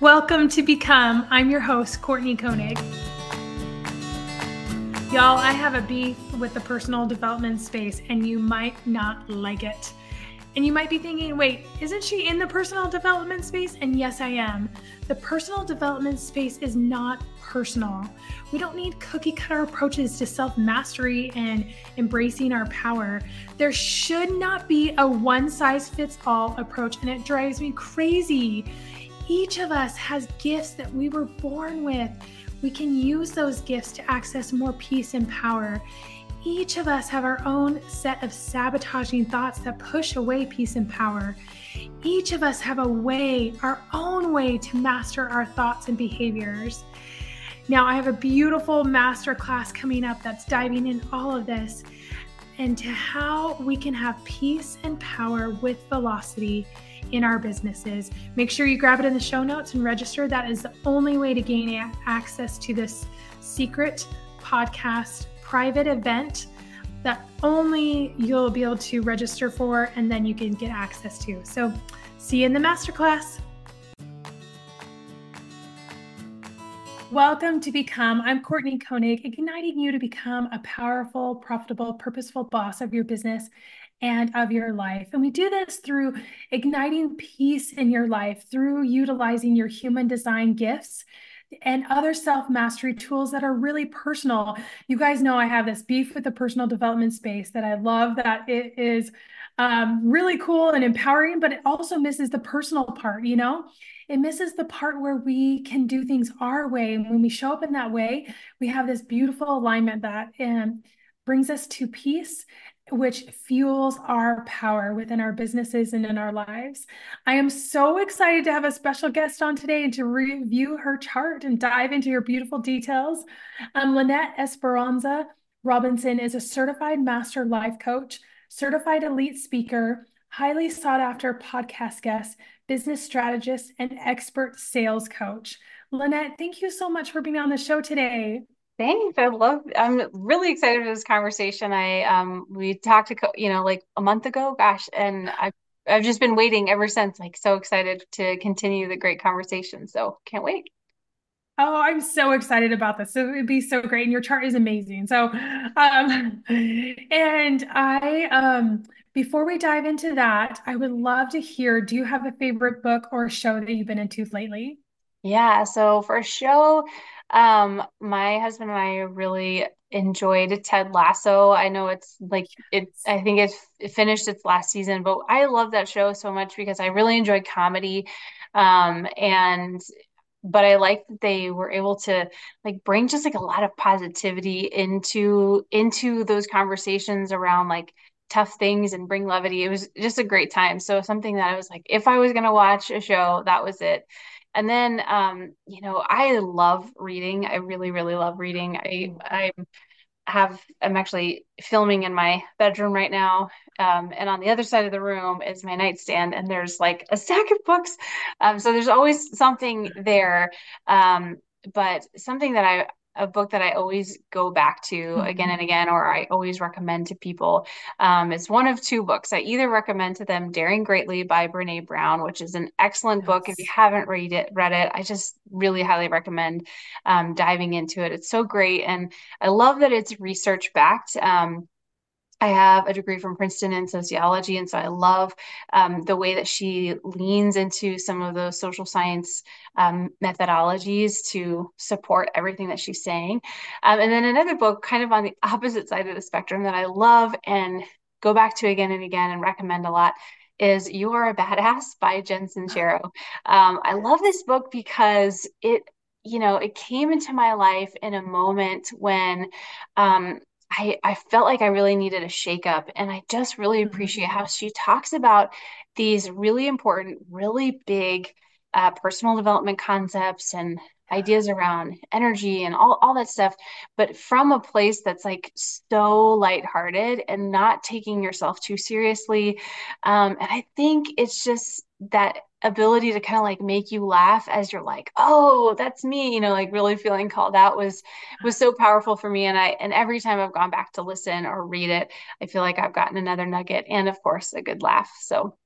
Welcome to Become. I'm your host, Courtney Koenig. Y'all, I have a beef with the personal development space, and you might not like it. And you might be thinking, wait, isn't she in the personal development space? And yes, I am. The personal development space is not personal. We don't need cookie cutter approaches to self mastery and embracing our power. There should not be a one size fits all approach, and it drives me crazy. Each of us has gifts that we were born with. We can use those gifts to access more peace and power. Each of us have our own set of sabotaging thoughts that push away peace and power. Each of us have a way, our own way to master our thoughts and behaviors. Now, I have a beautiful master class coming up that's diving in all of this and to how we can have peace and power with velocity in our businesses. Make sure you grab it in the show notes and register. That is the only way to gain access to this secret podcast private event that only you'll be able to register for and then you can get access to. So, see you in the masterclass. Welcome to Become. I'm Courtney Koenig, igniting you to become a powerful, profitable, purposeful boss of your business and of your life. And we do this through igniting peace in your life, through utilizing your human design gifts and other self mastery tools that are really personal. You guys know I have this beef with the personal development space that I love that it is um, really cool and empowering, but it also misses the personal part, you know? It misses the part where we can do things our way. And when we show up in that way, we have this beautiful alignment that um, brings us to peace which fuels our power within our businesses and in our lives. I am so excited to have a special guest on today and to review her chart and dive into your beautiful details. Um, Lynette Esperanza Robinson is a certified master life coach, certified elite speaker, highly sought after podcast guest, business strategist, and expert sales coach. Lynette, thank you so much for being on the show today. Thanks. I love. I'm really excited for this conversation. I um we talked to you know like a month ago, gosh, and I've I've just been waiting ever since. Like so excited to continue the great conversation. So can't wait. Oh, I'm so excited about this. So it'd be so great. And your chart is amazing. So um and I um before we dive into that, I would love to hear do you have a favorite book or show that you've been into lately? Yeah, so for a show, um, my husband and I really enjoyed Ted Lasso. I know it's like it's I think it's it finished its last season, but I love that show so much because I really enjoy comedy. Um, and but I like that they were able to like bring just like a lot of positivity into into those conversations around like tough things and bring levity. It was just a great time. So something that I was like, if I was gonna watch a show, that was it. And then, um, you know, I love reading. I really, really love reading. I, I have, I'm actually filming in my bedroom right now. Um, and on the other side of the room is my nightstand, and there's like a stack of books. Um, so there's always something there. Um, but something that I a book that I always go back to mm-hmm. again and again, or I always recommend to people. Um, it's one of two books. I either recommend to them Daring Greatly by Brene Brown, which is an excellent yes. book. If you haven't read it, read it, I just really highly recommend um, diving into it. It's so great. And I love that it's research backed. Um, I have a degree from Princeton in sociology, and so I love um, the way that she leans into some of those social science um, methodologies to support everything that she's saying. Um, and then another book, kind of on the opposite side of the spectrum, that I love and go back to again and again and recommend a lot is You Are a Badass by Jen Sincero. Um, I love this book because it you know, it came into my life in a moment when um, I, I felt like I really needed a shakeup. And I just really mm-hmm. appreciate how she talks about these really important, really big uh, personal development concepts and ideas around energy and all, all that stuff, but from a place that's like so lighthearted and not taking yourself too seriously. Um, and I think it's just that ability to kind of like make you laugh as you're like oh that's me you know like really feeling called out was was so powerful for me and i and every time i've gone back to listen or read it i feel like i've gotten another nugget and of course a good laugh so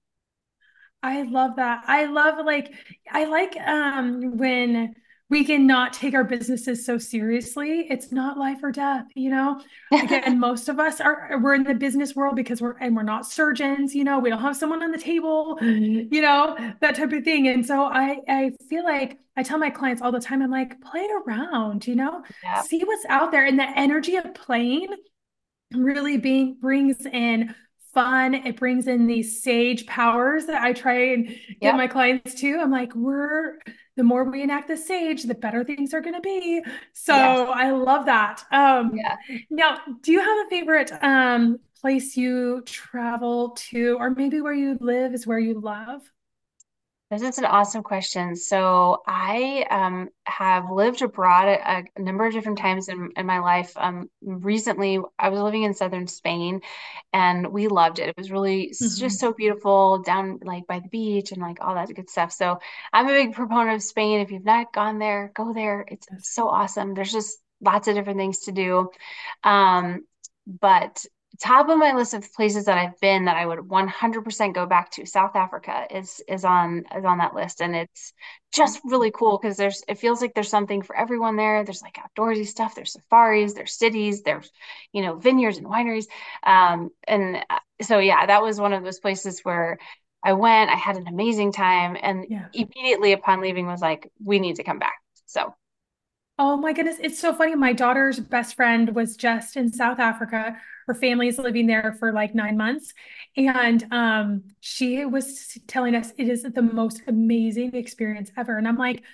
I love that. I love like I like um when we can not take our businesses so seriously. It's not life or death, you know. Again, most of us are we're in the business world because we're and we're not surgeons, you know. We don't have someone on the table, mm-hmm. you know, that type of thing. And so I I feel like I tell my clients all the time, I'm like, play around, you know, yeah. see what's out there. And the energy of playing really being brings in fun. It brings in these sage powers that I try and get yep. my clients to. I'm like, we're the more we enact the sage, the better things are going to be. So yes. I love that. Um, yeah. Now, do you have a favorite um, place you travel to, or maybe where you live is where you love? This is an awesome question. So I um, have lived abroad a, a, number of different times in, in my life. Um, recently, I was living in southern Spain, and we loved it. It was really mm-hmm. just so beautiful down like by the beach and like all that good stuff. So I'm a big proponent of Spain. If you've not gone there, go there. It's so awesome. There's just lots of different things to do. Um, but top of my list of places that I've been that I would 100% go back to. South Africa is is on is on that list, and it's just really cool because there's it feels like there's something for everyone there. There's like outdoorsy stuff. There's safaris. There's cities. There's you know vineyards and wineries. Um, and uh, so yeah, that was one of those places where I went. I had an amazing time, and yeah. immediately upon leaving was like, we need to come back. So Oh my goodness. It's so funny. My daughter's best friend was just in South Africa. Her family is living there for like nine months. And um, she was telling us it is the most amazing experience ever. And I'm like,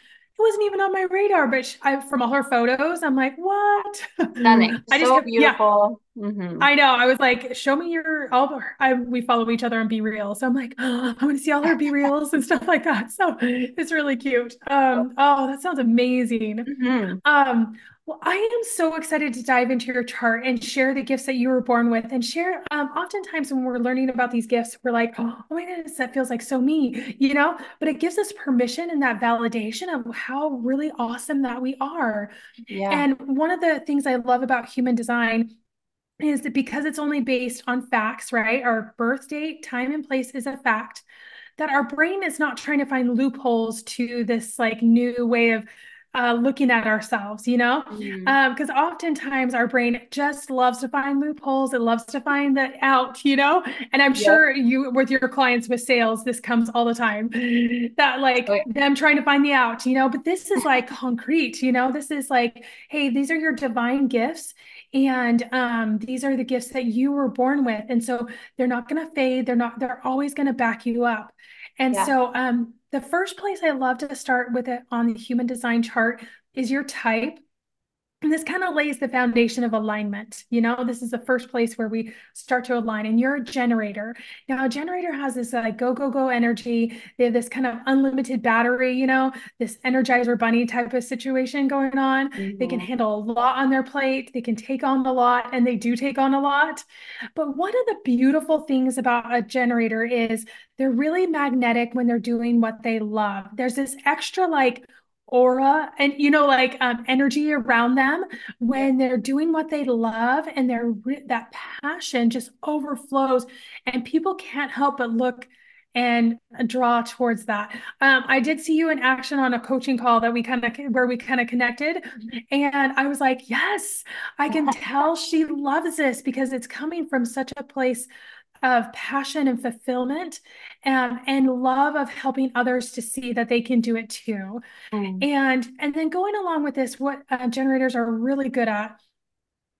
it wasn't even on my radar, but she, I, from all her photos, I'm like, what? Stunning. I just, so beautiful. Yeah. Mm-hmm. I know. I was like, show me your, all I, we follow each other on BeReal. So I'm like, oh, I want to see all her BeReals and stuff like that. So it's really cute. Um, oh, that sounds amazing. Mm-hmm. Um, well, I am so excited to dive into your chart and share the gifts that you were born with and share. Um, oftentimes, when we're learning about these gifts, we're like, oh my goodness, that feels like so me, you know? But it gives us permission and that validation of how really awesome that we are. Yeah. And one of the things I love about human design is that because it's only based on facts, right? Our birth date, time, and place is a fact. That our brain is not trying to find loopholes to this like new way of uh, looking at ourselves, you know? Because mm. um, oftentimes our brain just loves to find loopholes. It loves to find the out, you know? And I'm yep. sure you, with your clients with sales, this comes all the time that like oh, yeah. them trying to find the out, you know? But this is like concrete, you know? This is like, hey, these are your divine gifts. And um, these are the gifts that you were born with. And so they're not going to fade. They're not, they're always going to back you up. And yeah. so um, the first place I love to start with it on the human design chart is your type. And this kind of lays the foundation of alignment. You know, this is the first place where we start to align. And you're a generator. Now, a generator has this like go, go, go energy. They have this kind of unlimited battery, you know, this energizer bunny type of situation going on. Mm-hmm. They can mm-hmm. handle a lot on their plate. They can take on a lot, and they do take on a lot. But one of the beautiful things about a generator is they're really magnetic when they're doing what they love. There's this extra like aura and you know like um, energy around them when they're doing what they love and they're that passion just overflows and people can't help but look and draw towards that. Um, I did see you in action on a coaching call that we kind of where we kind of connected, and I was like, yes, I can tell she loves this because it's coming from such a place of passion and fulfillment um, and love of helping others to see that they can do it too. Mm. and and then going along with this what uh, generators are really good at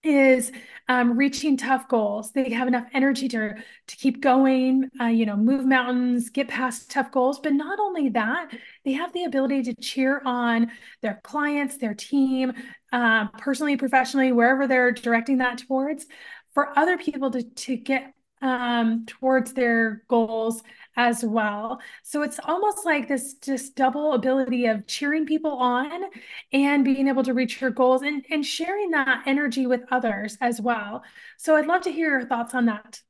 is um, reaching tough goals. They have enough energy to to keep going uh, you know move mountains get past tough goals. But not only that they have the ability to cheer on their clients their team uh, personally professionally wherever they're directing that towards for other people to to get um, towards their goals as well. So it's almost like this just double ability of cheering people on and being able to reach your goals and, and sharing that energy with others as well. So I'd love to hear your thoughts on that.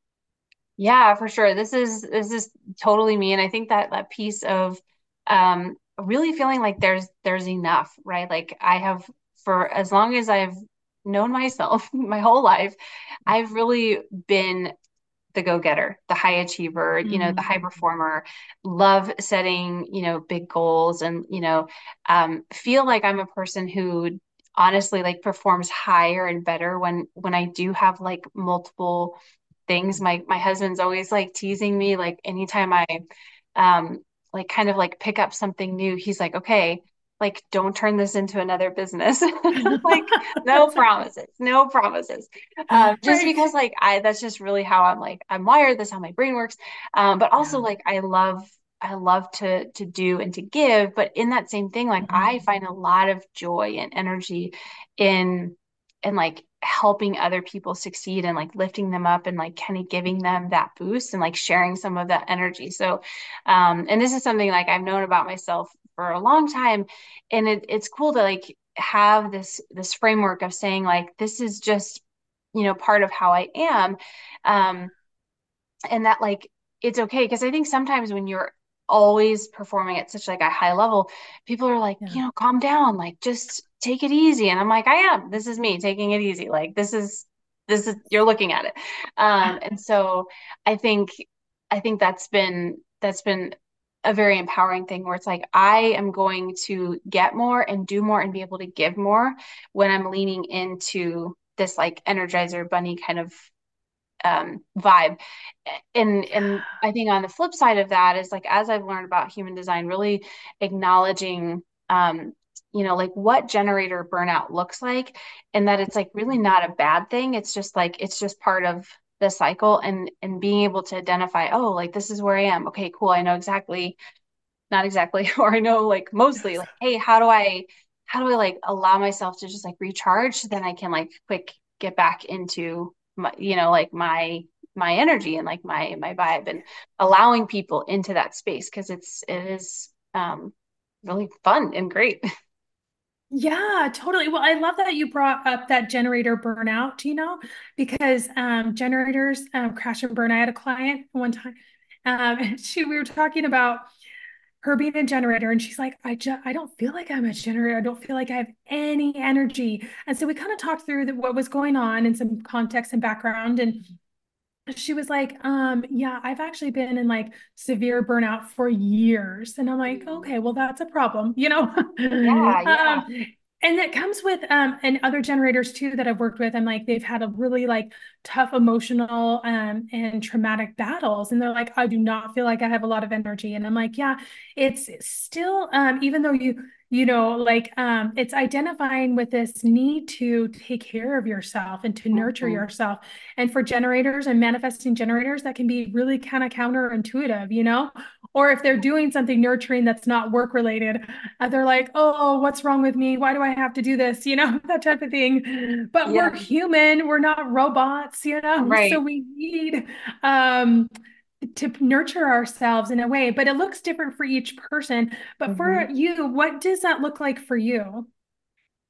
Yeah, for sure. This is this is totally me. And I think that that piece of um really feeling like there's there's enough, right? Like I have for as long as I've known myself my whole life, I've really been the go-getter, the high achiever, you know, the high Mm. performer, love setting, you know, big goals and, you know, um, feel like I'm a person who honestly like performs higher and better when when I do have like multiple things. My my husband's always like teasing me like anytime I um like kind of like pick up something new, he's like, "Okay, like don't turn this into another business." Like no promises, no promises. Um, just because like I that's just really how I'm like I'm wired, that's how my brain works. Um, but also Yeah. like I love I love to to do and to give, but in that same thing, like I Mhm. find a lot of joy and energy in in like helping other people succeed and like lifting them up and like kind of giving them that boost and like sharing some of that energy. So um and this is something like I've known about myself for a long time. And it, it's cool to like have this this framework of saying like this is just you know part of how I am. Um and that like it's okay. Because I think sometimes when you're always performing at such like a high level people are like Yeah. you know calm down. Like just take it easy. And I'm like I am. This is me taking it easy. Like this is this is you're looking at it. Um and so I think I think that's been that's been a very empowering thing where it's like I am going to get more and do more and be able to give more when I'm leaning into this like energizer bunny kind of um, vibe. And and I think on the flip side of that is like as I've learned about human design, really acknowledging um, you know, like what generator burnout looks like, and that it's like really not a bad thing. It's just like it's just part of the cycle and and being able to identify, oh, like this is where I am. Okay, cool. I know exactly, not exactly, or I know like mostly like, hey, how do I how do I like allow myself to just like recharge then I can like quick get back into my, you know, like my my energy and like my my vibe and allowing people into that space because it's it is um really fun and great. Yeah, totally. Well, I love that you brought up that generator burnout, you know, because um, generators um, crash and burn. I had a client one time, um, she we were talking about her being a generator, and she's like, I just I don't feel like I'm a generator. I don't feel like I have any energy. And so we kind of talked through the, what was going on and some context and background, and she was like, um, yeah, I've actually been in like severe burnout for years. And I'm like, Mm. okay, well, that's a problem, you know? Yeah, yeah. um, and that comes with um and other generators too that I've worked with. And like they've had a really like tough emotional um and traumatic battles. And they're like, I do not feel like I have a lot of energy. And I'm like, yeah, it's still um, even though you you know like um it's identifying with this need to take care of yourself and to nurture Mhm. yourself and for generators and manifesting generators, that can be really kind of counterintuitive, you know? Or if they're doing something nurturing that's not work related, uh, they're like, oh, what's wrong with me? Why do I have to do this? You know, that type of thing. But Yeah, we're human, we're not robots, you know? right. So we need um, to nurture ourselves in a way, but it looks different for each person. But for Mhm. you, what does that look like for you?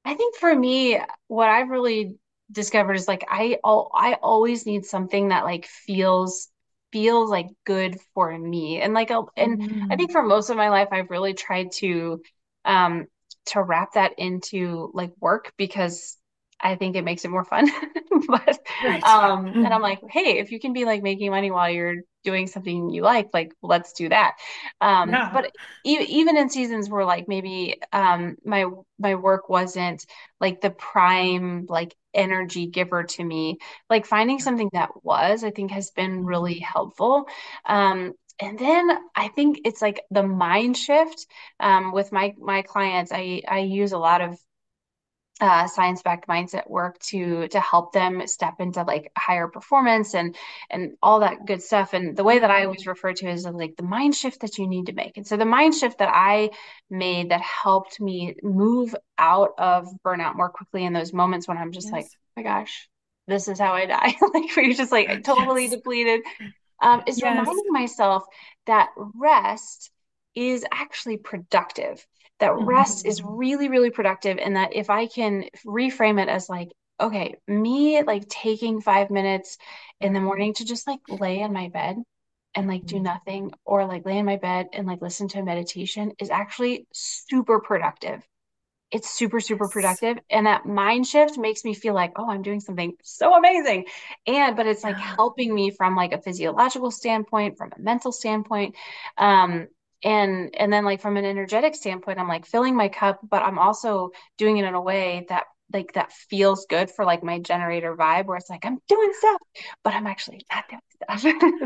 I think for me, what I've really discovered is like I all I always need something that like feels feels like good for me. And like a, and I think Mm, for most of my life I've really tried to um to wrap that into like work because I think it makes it more fun. But right. um and I'm like, hey, if you can be like making money while you're doing something you like, like let's do that. Um Yeah. but e even in seasons where like maybe um my my work wasn't like the prime like energy giver to me like finding something that was I think has been really Mhm. helpful um and then I think it's like the mind shift um with my my clients I I use a lot of uh, science-backed mindset work to to help them step into like higher performance and and all that good stuff. And the way that I always refer to it is like the mind shift that you need to make. And so the mind shift that I made that helped me move out of burnout more quickly in those moments when I'm just like, oh my gosh, this is how I die. Like where you're just like totally Yes. depleted um, is Yes. reminding myself that rest is actually productive, that rest is really, really productive, and that if I can reframe it as like, okay, me like taking five minutes in the morning to just like lay in my bed and like do nothing, or like lay in my bed and like listen to a meditation is actually super productive it's super, super yes. productive. And that mind shift makes me feel like, oh, I'm doing something so amazing. And, but it's like helping me from like a physiological standpoint, from a mental standpoint. Um, and and then like from an energetic standpoint i'm like filling my cup but i'm also doing it in a way that like that feels good for like my generator vibe where it's like I'm doing stuff, but I'm actually not doing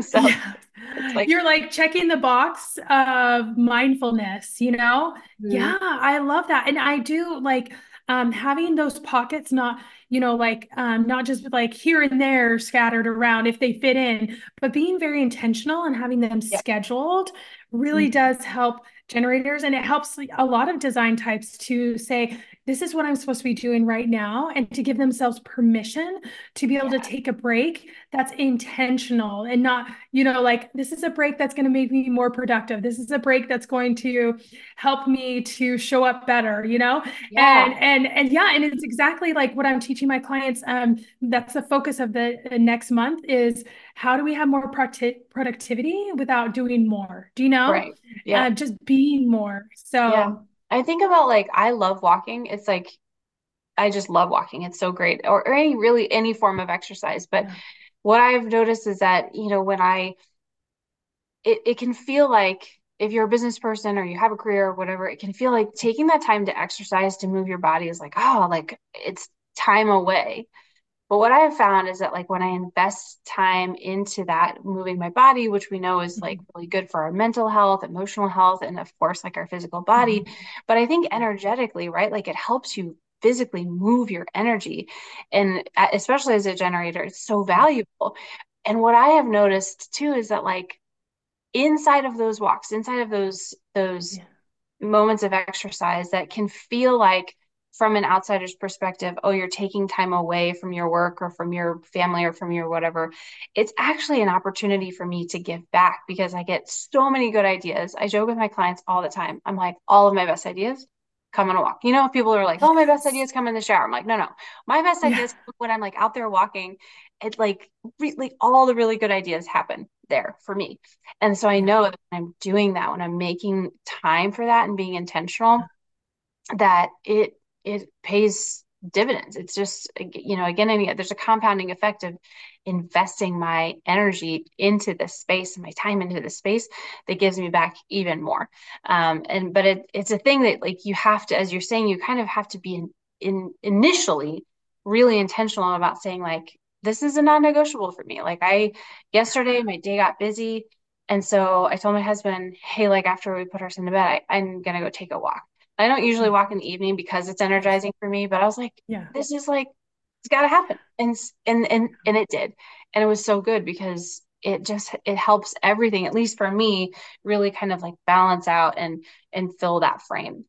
stuff. so yeah. like you're like checking the box of mindfulness, you know? Mm-hmm. Yeah, I love that. And I do like um having those pockets not you know like um not just like here and there scattered around if they fit in but being very intentional and having them yeah. scheduled really mm-hmm. does help generators and it helps a lot of design types to say this is what I'm supposed to be doing right now, and to give themselves permission to be able yeah. to take a break that's intentional and not, you know, like this is a break that's going to make me more productive. This is a break that's going to help me to show up better, you know? Yeah. And and and yeah, and it's exactly like what I'm teaching my clients. Um, that's the focus of the, the next month is how do we have more productivity without doing more? Do you know? Right. Yeah. Uh, just being more. So yeah I think about like I love walking. It's like I just love walking. It's so great. Or, or any really any form of exercise. But yeah. what I've noticed is that, you know, when I it, it can feel like if you're a business person or you have a career or whatever, it can feel like taking that time to exercise to move your body is like, oh, like it's time away. But what I have found is that like when I invest time into that moving my body, which we know is like mm-hmm. really good for our mental health, emotional health, and of course like our physical body. Mm-hmm. But I think energetically, right? Like it helps you physically move your energy. And especially as a generator, it's so valuable. And what I have noticed too is that like inside of those walks, inside of those those yeah. moments of exercise that can feel like from an outsider's perspective, oh, you're taking time away from your work or from your family or from your whatever. It's actually an opportunity for me to give back because I get so many good ideas. I joke with my clients all the time. I'm like, all of my best ideas come on a walk. You know, people are like, oh, my best ideas come in the shower. I'm like, no, no, my best yeah. ideas when I'm like out there walking. It like really all the really good ideas happen there for me. And so I know that when I'm doing that, when I'm making time for that and being intentional, that it it pays dividends. It's just, you know, again and again, there's a compounding effect of investing my energy into this space and my time into this space that gives me back even more. Um, and but it, it's a thing that like you have to, as you're saying, you kind of have to be in, in initially really intentional about saying like this is a non-negotiable for me. Like I yesterday my day got busy. And so I told my husband, hey, like after we put our son to bed, I, I'm gonna go take a walk. I don't usually walk in the evening because it's energizing for me, but I was like, yeah, this is like it's got to happen. And and and and it did. And it was so good because it just it helps everything at least for me really kind of like balance out and and fill that frame.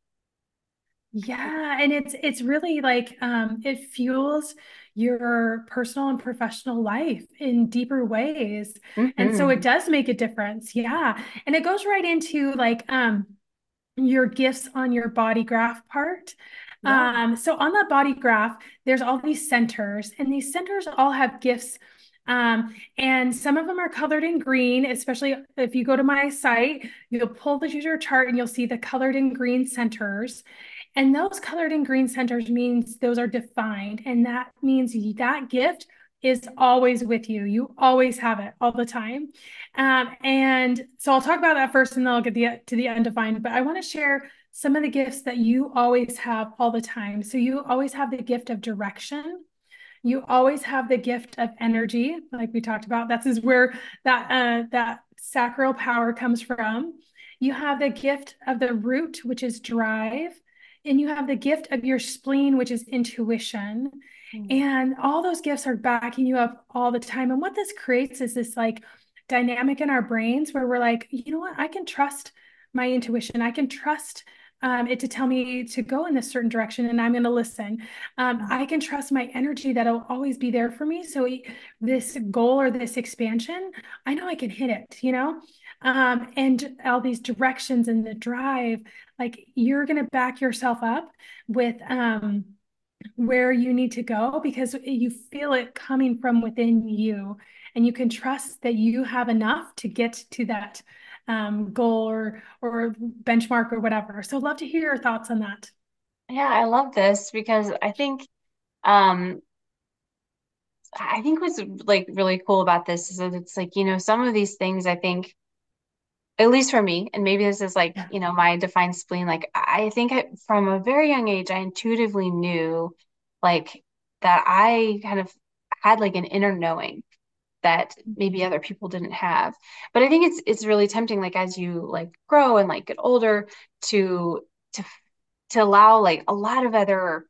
Yeah, and it's it's really like um it fuels your personal and professional life in deeper ways. Mm-hmm. And so it mm-hmm. does make a difference. Yeah. And it goes right into like um your gifts on your body graph part. Yeah. Um, so on that body graph, there's all these centers, and these centers all have gifts. Um, and some of them are colored in green, especially if you go to my site, you'll pull the user chart and you'll see the colored in green centers. And those colored in green centers means those are defined. And that means that gift is always with you. You always have it all the time. Um, and so I'll talk about that first and then I'll get the, to the undefined. But I want to share some of the gifts that you always have all the time. So you always have the gift of direction. You always have the gift of energy, like we talked about. That's is where that uh, that sacral power comes from. You have the gift of the root, which is drive, and you have the gift of your spleen, which is intuition. Mm-hmm. And all those gifts are backing you up all the time. And what this creates is this like dynamic in our brains where we're like, you know what, I can trust my intuition. I can trust um, it to tell me to go in this certain direction and I'm going to listen. Um, I can trust my energy that will always be there for me. So this goal or this expansion, I know I can hit it, you know? Um, and all these directions and the drive, like you're going to back yourself up with, um, where you need to go because you feel it coming from within you. And you can trust that you have enough to get to that um, goal or or benchmark or whatever. So love to hear your thoughts on that. Yeah, I love this because I think um I think what's like really cool about this is that it's like, you know, some of these things I think at least for me, and maybe this is like, Yeah. you know, my defined spleen, like I think I, from a very young age, I intuitively knew like that I kind of had like an inner knowing that maybe other people didn't have. But I think it's it's really tempting, like as you like grow and like get older, to to to allow like a lot of other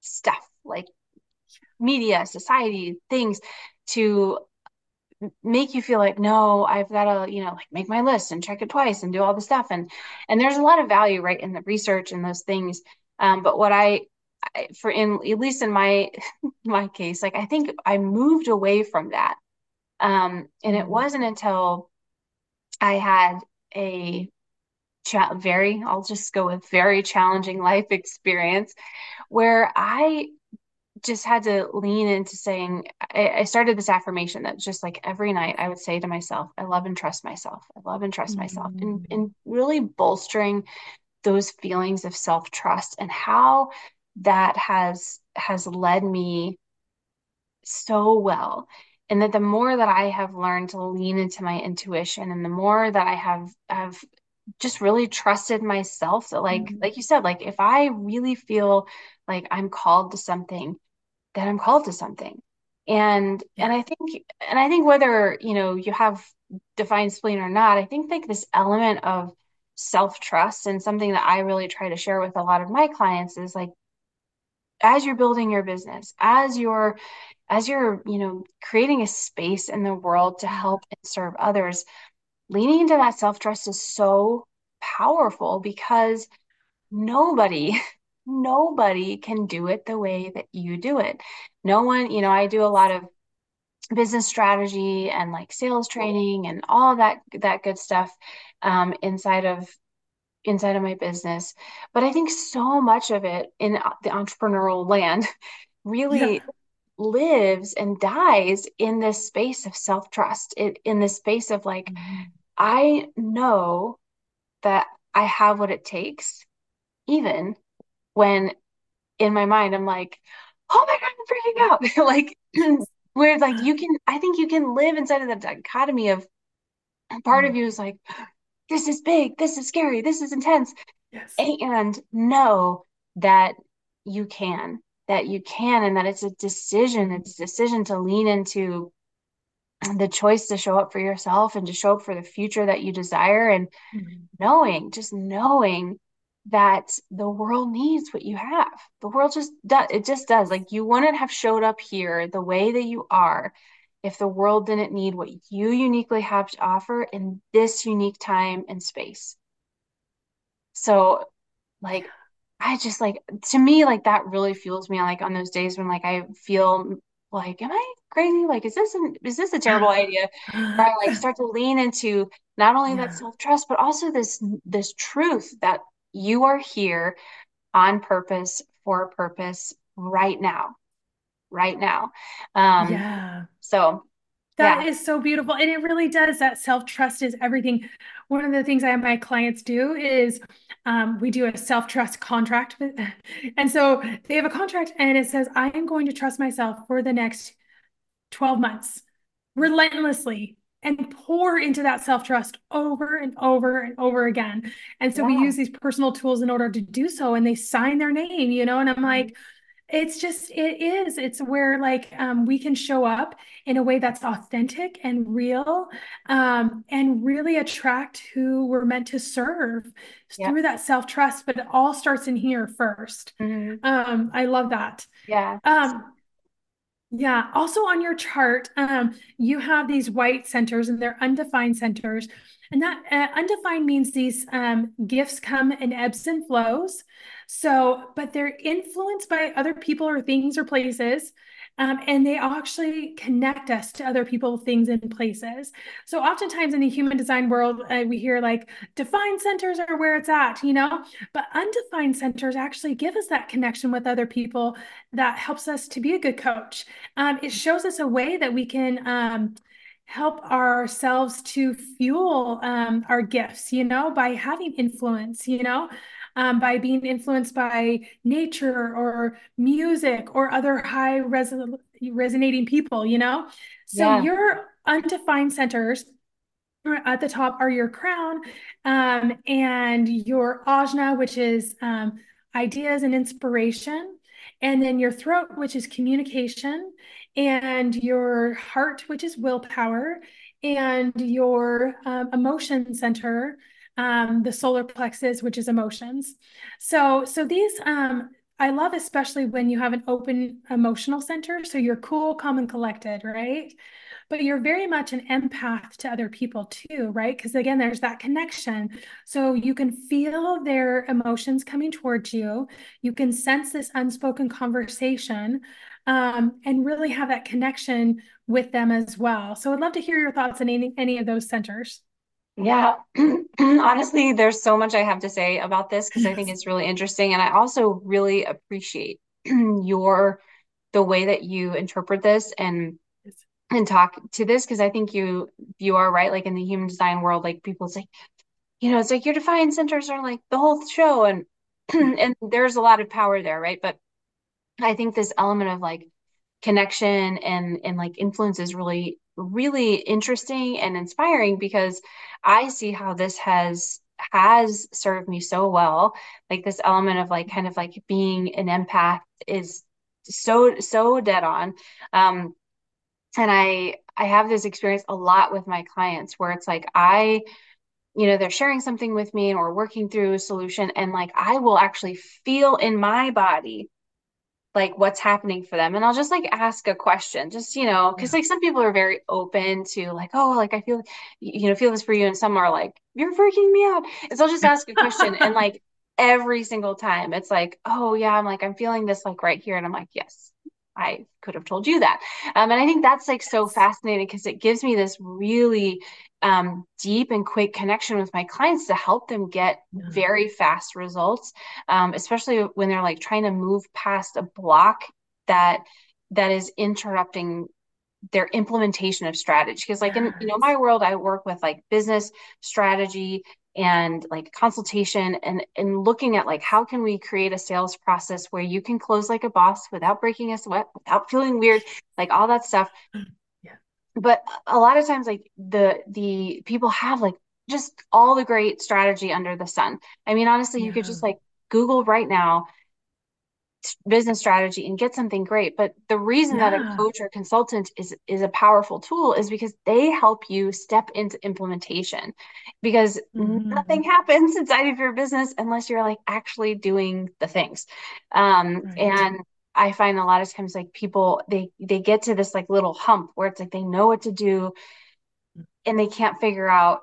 stuff, like media, society, things to make you feel like no i've got to you know like make my list and check it twice and do all the stuff. And and there's a lot of value right in the research and those things. Um, but what I, I for in at least in my my case like i think i moved away from that. Um, and it Mm. wasn't until i had a cha- very i'll just go with very challenging life experience where i just had to lean into saying I, I started this affirmation that just like every night I would say to myself, I love and trust myself. I love and trust myself. And Mm. and really bolstering those feelings of self-trust and how that has has led me so well. And that the more that I have learned to lean into my intuition and the more that I have have just really trusted myself that like Mm. like you said, like if I really feel like I'm called to something, that I'm called to something. And and I think and I think whether, you know, you have defined spleen or not, I think like this element of self-trust and something that I really try to share with a lot of my clients is like as you're building your business, as you're as you're, you know, creating a space in the world to help and serve others, leaning into that self-trust is so powerful because nobody, nobody can do it the way that you do it. No one, you know, I do a lot of business strategy and like sales training and all that that good stuff um, inside of inside of my business. But I think so much of it in the entrepreneurial land Yeah. really lives and dies in this space of self-trust, it, in this space of like, Mhm. I know that I have what it takes, even when in my mind I'm like, oh my God, I'm freaking out. Like, where like you can, I think you can live inside of the dichotomy of part of Mm. you is like, this is big, this is scary, this is intense, Yes. and know that you can, that you can, and that it's a decision. It's a decision to lean into the choice to show up for yourself and to show up for the future that you desire and Mhm. knowing, just knowing that the world needs what you have. The world just does, it just does. Like you wouldn't have showed up here the way that you are if the world didn't need what you uniquely have to offer in this unique time and space. So, like, I just like to me, like that really fuels me like on those days when like I feel like, am I crazy? Like, is this an, is this a terrible idea? Where I like start to lean into not only that self-trust, but also this this truth that you are here on purpose for a purpose right now, right now. Um, Yeah. so That yeah, is so beautiful. And it really does. That self trust is everything. One of the things I have my clients do is um, we do a self trust contract. With, and so they have a contract and it says, I am going to trust myself for the next 12 months relentlessly and pour into that self trust over and over and over again. And so we use these personal tools in order to do so. And they sign their name, you know, and I'm Mhm. like, it's just it is it's where like um, we can show up in a way that's authentic and real um, and really attract who we're meant to serve Yep. through that self-trust but it all starts in here first hmm um, i love that Yeah. um, yeah. Also on your chart, um, you have these white centers and they're undefined centers. And that uh, undefined means these um, gifts come in ebbs and flows. So, but they're influenced by other people or things or places. Um, and they actually connect us to other people, things, and places. So, oftentimes in the human design world, uh, we hear like defined centers are where it's at, you know, but undefined centers actually give us that connection with other people that helps us to be a good coach um, it shows us a way that we can um, help ourselves to fuel um, our gifts, you know, by having influence, you know. Um, by being influenced by nature or music or other high res- resonating people, you know? So yeah. your undefined centers at the top are your crown um, and your ajna, which is um, ideas and inspiration. And then your throat, which is communication, and your heart, which is willpower, and your um, emotion center, um, the solar plexus, which is emotions. So, so these um, I love especially when you have an open emotional center. So you're cool, calm, and collected, right? But you're very much an empath to other people too, right? Because again, there's that connection. So you can feel their emotions coming towards you. You can sense this unspoken conversation um, and really have that connection with them as well. So I'd love to hear your thoughts on any, any of those centers. Yeah, honestly, there's so much I have to say about this because. I think it's really interesting. And I also really appreciate your the way that you interpret this and and talk to this because I think you you are right. Like in the human design world, like people say, you know, it's like your defined centers are like the whole show, and mm-hmm. and there's a lot of power there, right? But I think this element of like connection and and like influence is really really interesting and inspiring because I see how this has has served me so well. Like this element of like kind of like being an empath is so so dead on. Um and I I have this experience a lot with my clients where it's like I you know they're sharing something with me or working through a solution and like I will actually feel in my body like what's happening for them. And i'll just like ask a question just you know because yeah. like some people are very open to like oh like i feel you know feel this for you. And some are like you're freaking me out. And so i'll just ask a question and like every single time it's like oh yeah i'm like i'm feeling this like right here. And i'm like yes I could have told you that. Um, and I think that's like so fascinating because it gives me this really um, deep and quick connection with my clients to help them get very fast results, um, especially when they're like trying to move past a block that that is interrupting their implementation of strategy. Because like in you know my world i work with like business strategy and like consultation and and looking at like how can we create a sales process where you can close like a boss without breaking a sweat without feeling weird like all that stuff but a lot of times like the the people have like just all the great strategy under the sun i mean honestly yeah. you could just like google right now business strategy and get something great but the reason yeah. that a coach or consultant is is a powerful tool is because they help you step into implementation because mm-hmm. nothing happens inside of your business unless you're like actually doing the things um, right. and i find a lot of times like people they they get to this like little hump where it's like they know what to do and they can't figure out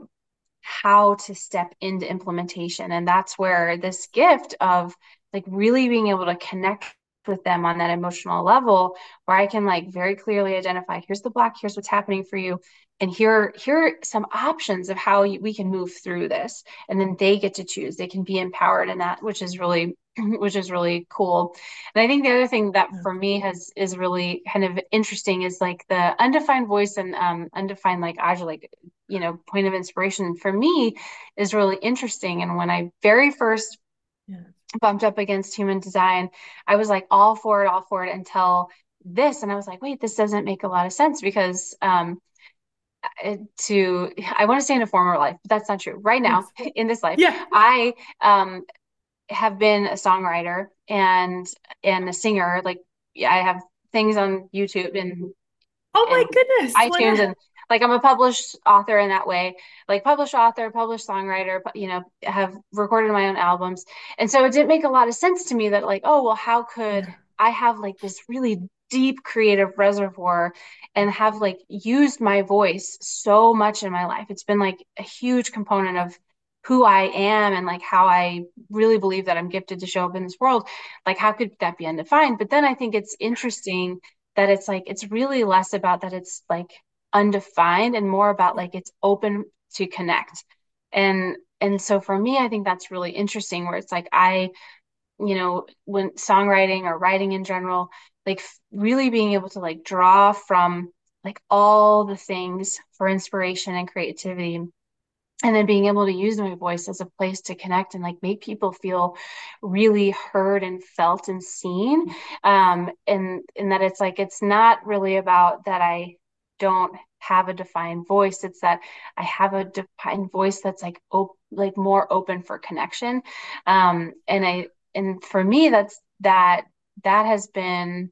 how to step into implementation and that's where this gift of like really being able to connect with them on that emotional level where I can like very clearly identify here's the block, here's what's happening for you. And here, here are some options of how we can move through this. And then they get to choose. They can be empowered in that, which is really, which is really cool. And I think the other thing that for me has is really kind of interesting is like the undefined voice and um, undefined like Ajna, like you know, point of inspiration for me is really interesting. And when I very first yeah bumped up against human design, I was like all for it, all for it until this. And I was like, wait, this doesn't make a lot of sense because um, to I want to say in a former life, but that's not true. Right now, in this life, yeah. I um have been a songwriter and and a singer. Like I have things on YouTube and oh my and goodness, iTunes and like I'm a published author in that way, like published author, published songwriter, you know, have recorded my own albums. And so it didn't make a lot of sense to me that like, oh, well, how could. I have like this really deep creative reservoir and have like used my voice so much in my life. It's been like a huge component of who I am and like how I really believe that I'm gifted to show up in this world. Like, how could that be undefined? But then I think it's interesting that it's like, it's really less about that it's like undefined and more about like it's open to connect and and so for me i think that's really interesting where it's like i you know when songwriting or writing in general like really being able to like draw from like all the things for inspiration and creativity and then being able to use my voice as a place to connect and like make people feel really heard and felt and seen um and and that it's like it's not really about that i don't have a defined voice. It's that i have a defined voice that's like op- like more open for connection. Um and i and for me that's that that has been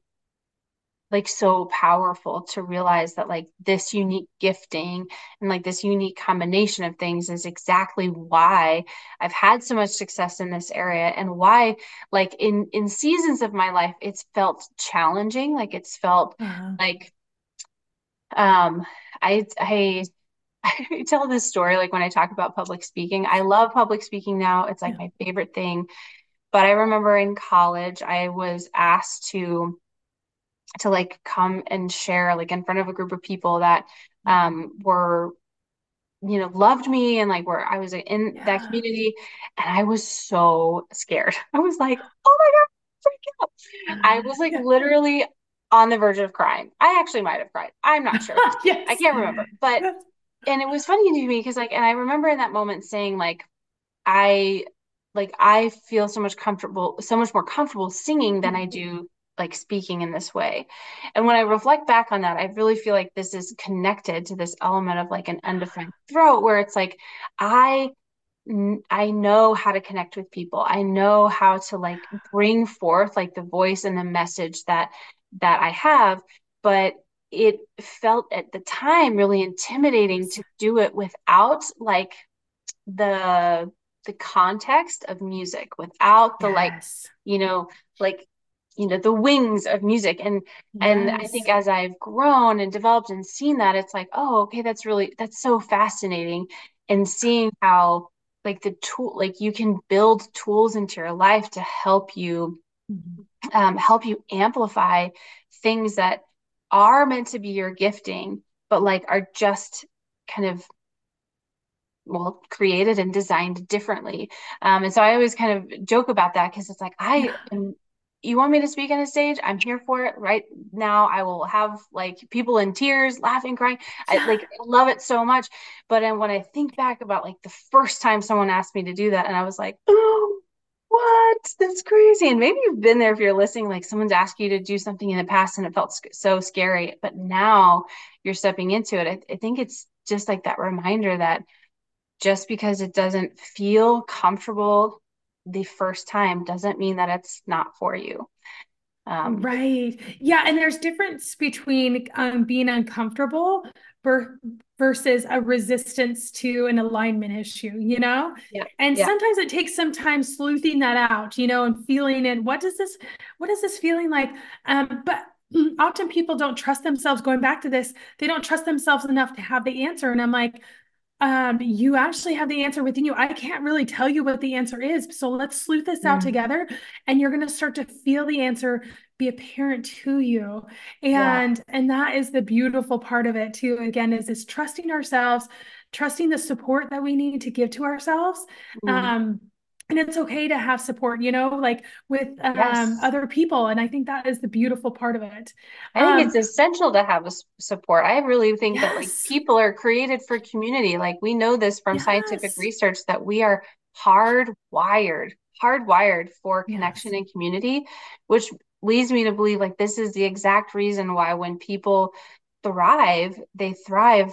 like so powerful to realize that like this unique gifting and like this unique combination of things is exactly why I've had so much success in this area and why like in in seasons of my life it's felt challenging like it's felt uh-huh. like um I I I tell this story like when I talk about public speaking I love public speaking now it's like yeah. my favorite thing but I remember in college I was asked to to like come and share like in front of a group of people that um were you know loved me and like where I was in yeah. that community and I was so scared. I was like, "Oh my god, freak out." I was like yeah. literally on the verge of crying. I actually might have cried. I'm not sure. yes. I can't remember. But and it was funny to me because like and I remember in that moment saying like I like I feel so much comfortable so much more comfortable singing than I mm-hmm. do like speaking in this way. And when I reflect back on that, I really feel like this is connected to this element of like an undefined throat where it's like I I know how to connect with people. I know how to like bring forth like the voice and the message that that I have, but it felt at the time really intimidating to do it without like the the context of music without the yes. like you know like you know the wings of music and yes. and i think as i've grown and developed and seen that it's like oh okay that's really that's so fascinating and seeing how like the tool like you can build tools into your life to help you mm-hmm. um, help you amplify things that are meant to be your gifting but like are just kind of well created and designed differently um, and so i always kind of joke about that because it's like i am you want me to speak on a stage? I'm here for it. Right now i will have like people in tears laughing crying. I like love it so much. But and when i think back about like the first time someone asked me to do that and i was like oh what? That's crazy. And maybe you've been there if you're listening like someone's asked you to do something in the past and it felt so scary. But now you're stepping into it. I, I think it's just like that reminder that just because it doesn't feel comfortable the first time doesn't mean that it's not for you. Um, right. Yeah. And there's difference between um, being uncomfortable ver- versus a resistance to an alignment issue, you know? Yeah. And yeah. sometimes it takes some time sleuthing that out, you know, and feeling it. What does this, what is this feeling like? Um, but often people don't trust themselves going back to this. They don't trust themselves enough to have the answer. And I'm like, um, you actually have the answer within you. I can't really tell you what the answer is. So let's sleuth this out mm. together. And you're going to start to feel the answer be apparent to you. And, yeah. and that is the beautiful part of it too. Again, is this trusting ourselves, trusting the support that we need to give to ourselves. Mm. Um, and it's okay to have support you know like with um, yes. other people and i think that is the beautiful part of it i think um, it's essential to have a support i really think yes. that like people are created for community like we know this from yes. scientific research that we are hardwired hardwired for connection and community which leads me to believe like this is the exact reason why when people thrive they thrive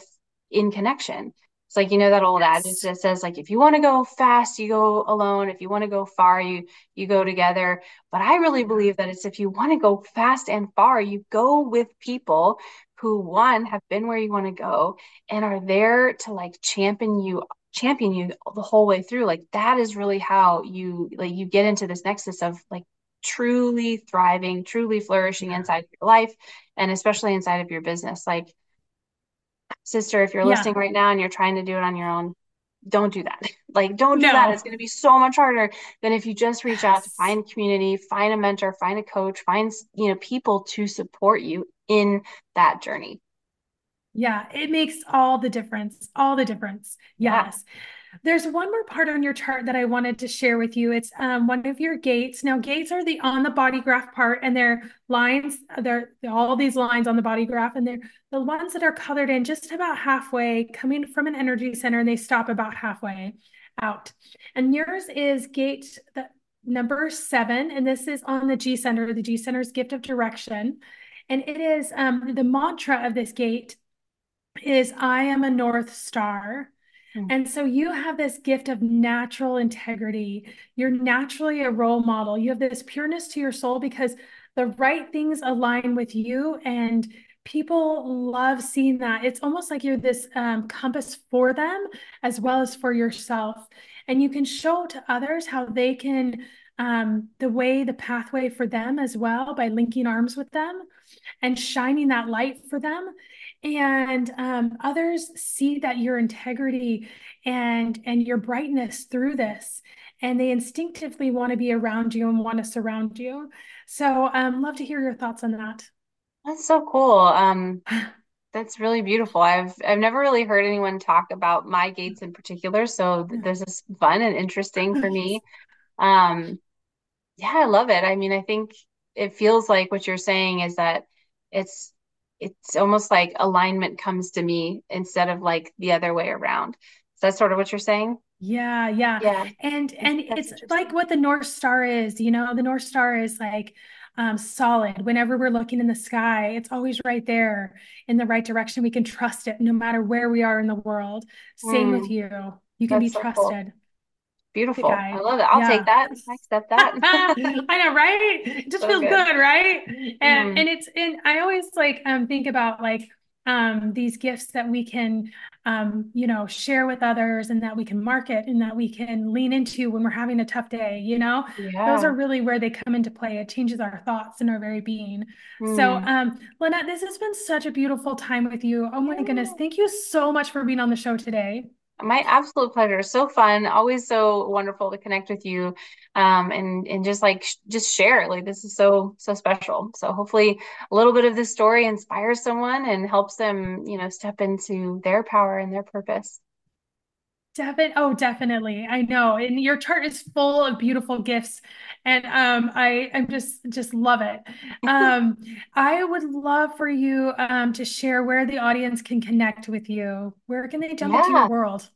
in connection it's like you know that old yes. adage that says like if you want to go fast, you go alone. If you want to go far, you you go together. But I really believe that it's if you want to go fast and far, you go with people who one have been where you want to go and are there to like champion you champion you the whole way through. Like that is really how you like you get into this nexus of like truly thriving, truly flourishing inside your life and especially inside of your business. Like sister, if you're yeah. listening right now and you're trying to do it on your own, don't do that. Like, don't do no. that. It's going to be so much harder than if you just reach out to find community, find a mentor, find a coach, find, you know, people to support you in that journey. Yeah, it makes all the difference. All the difference. Yes. There's one more part on your chart that I wanted to share with you. It's um, one of your gates. Now, gates are the on the body graph part, and they're lines. They're, they're all these lines on the body graph, and they're the ones that are colored in just about halfway, coming from an energy center, and they stop about halfway out. And yours is gate the number seven, and this is on the G center. The G center's gift of direction, and it is um, the mantra of this gate is "I am a North Star." Hmm. And so you have this gift of natural integrity. You're naturally a role model. You have this pureness to your soul because the right things align with you and people love seeing that. It's almost like you're this um, compass for them as well as for yourself. And you can show to others how they can, um, the way, the pathway for them as well by linking arms with them and shining that light for them and um, others see that your integrity and and your brightness through this and they instinctively want to be around you and want to surround you. So um love to hear your thoughts on that. That's so cool. Um that's really beautiful. I've i've never really heard anyone talk about my gates in particular so this is fun and interesting for me. Um yeah i love it. I mean i think it feels like what you're saying is that it's it's almost like alignment comes to me instead of like the other way around. Is that sort of what you're saying? Yeah, yeah. Yeah. And and That's it's like what the North Star is, you know, the North Star is like um, solid. Whenever we're looking in the sky, it's always right there in the right direction. We can trust it no matter where we are in the world. Same mm. with you. You can That's be so trusted. Cool. Beautiful. I love it. I'll yeah. take that. I accept that. I know, right? It just so feels good. good, right? And mm. and it's and I always like um think about like um these gifts that we can um you know share with others and that we can market and that we can lean into when we're having a tough day, you know? Yeah. Those are really where they come into play. It changes our thoughts and our very being. Mm. So um Lynette, this has been such a beautiful time with you. Oh my yeah. goodness. Thank you so much for being on the show today. My absolute pleasure. So fun. Always so wonderful to connect with you, um, and and just like sh- just share. Like this is so so special. So hopefully, a little bit of this story inspires someone and helps them, you know, step into their power and their purpose. Definitely. Oh, definitely. I know. And your chart is full of beautiful gifts. And um, I I'm just just love it. Um, I would love for you um, to share where the audience can connect with you. Where can they jump yeah. into your world?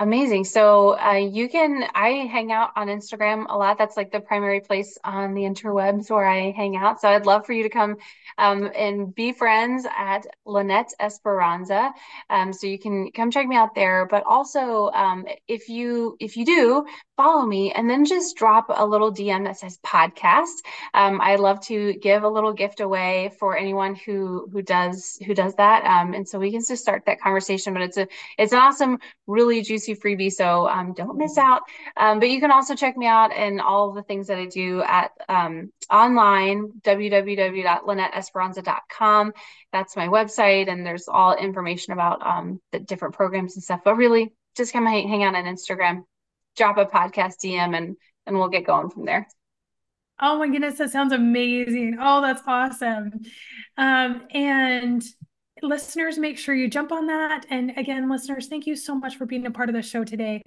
Amazing. So uh, you can, I hang out on Instagram a lot. That's like the primary place on the interwebs where I hang out. So I'd love for you to come um, and be friends at Lynette Esperanza. Um, so you can come check me out there. But also, um, if you if you do follow me and then just drop a little DM that says podcast. Um, I love to give a little gift away for anyone who who does who does that. Um, and so we can just start that conversation. But it's a it's an awesome, really juicy freebie. So um, don't miss out. Um, but you can also check me out and all the things that I do at um, online www.lynetteesperanza.com. That's my website, and there's all information about um, the different programs and stuff. But really, just come hang, hang out on Instagram drop a podcast DM and and we'll get going from there. Oh my goodness, that sounds amazing. Oh, that's awesome. Um, and listeners, make sure you jump on that. And again, listeners, thank you so much for being a part of the show today.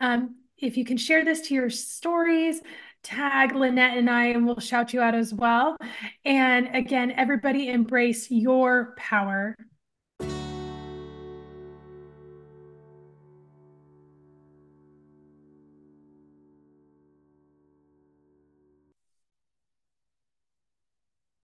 Um, if you can share this to your stories, tag Lynette and I, and we'll shout you out as well. And again, everybody embrace your power.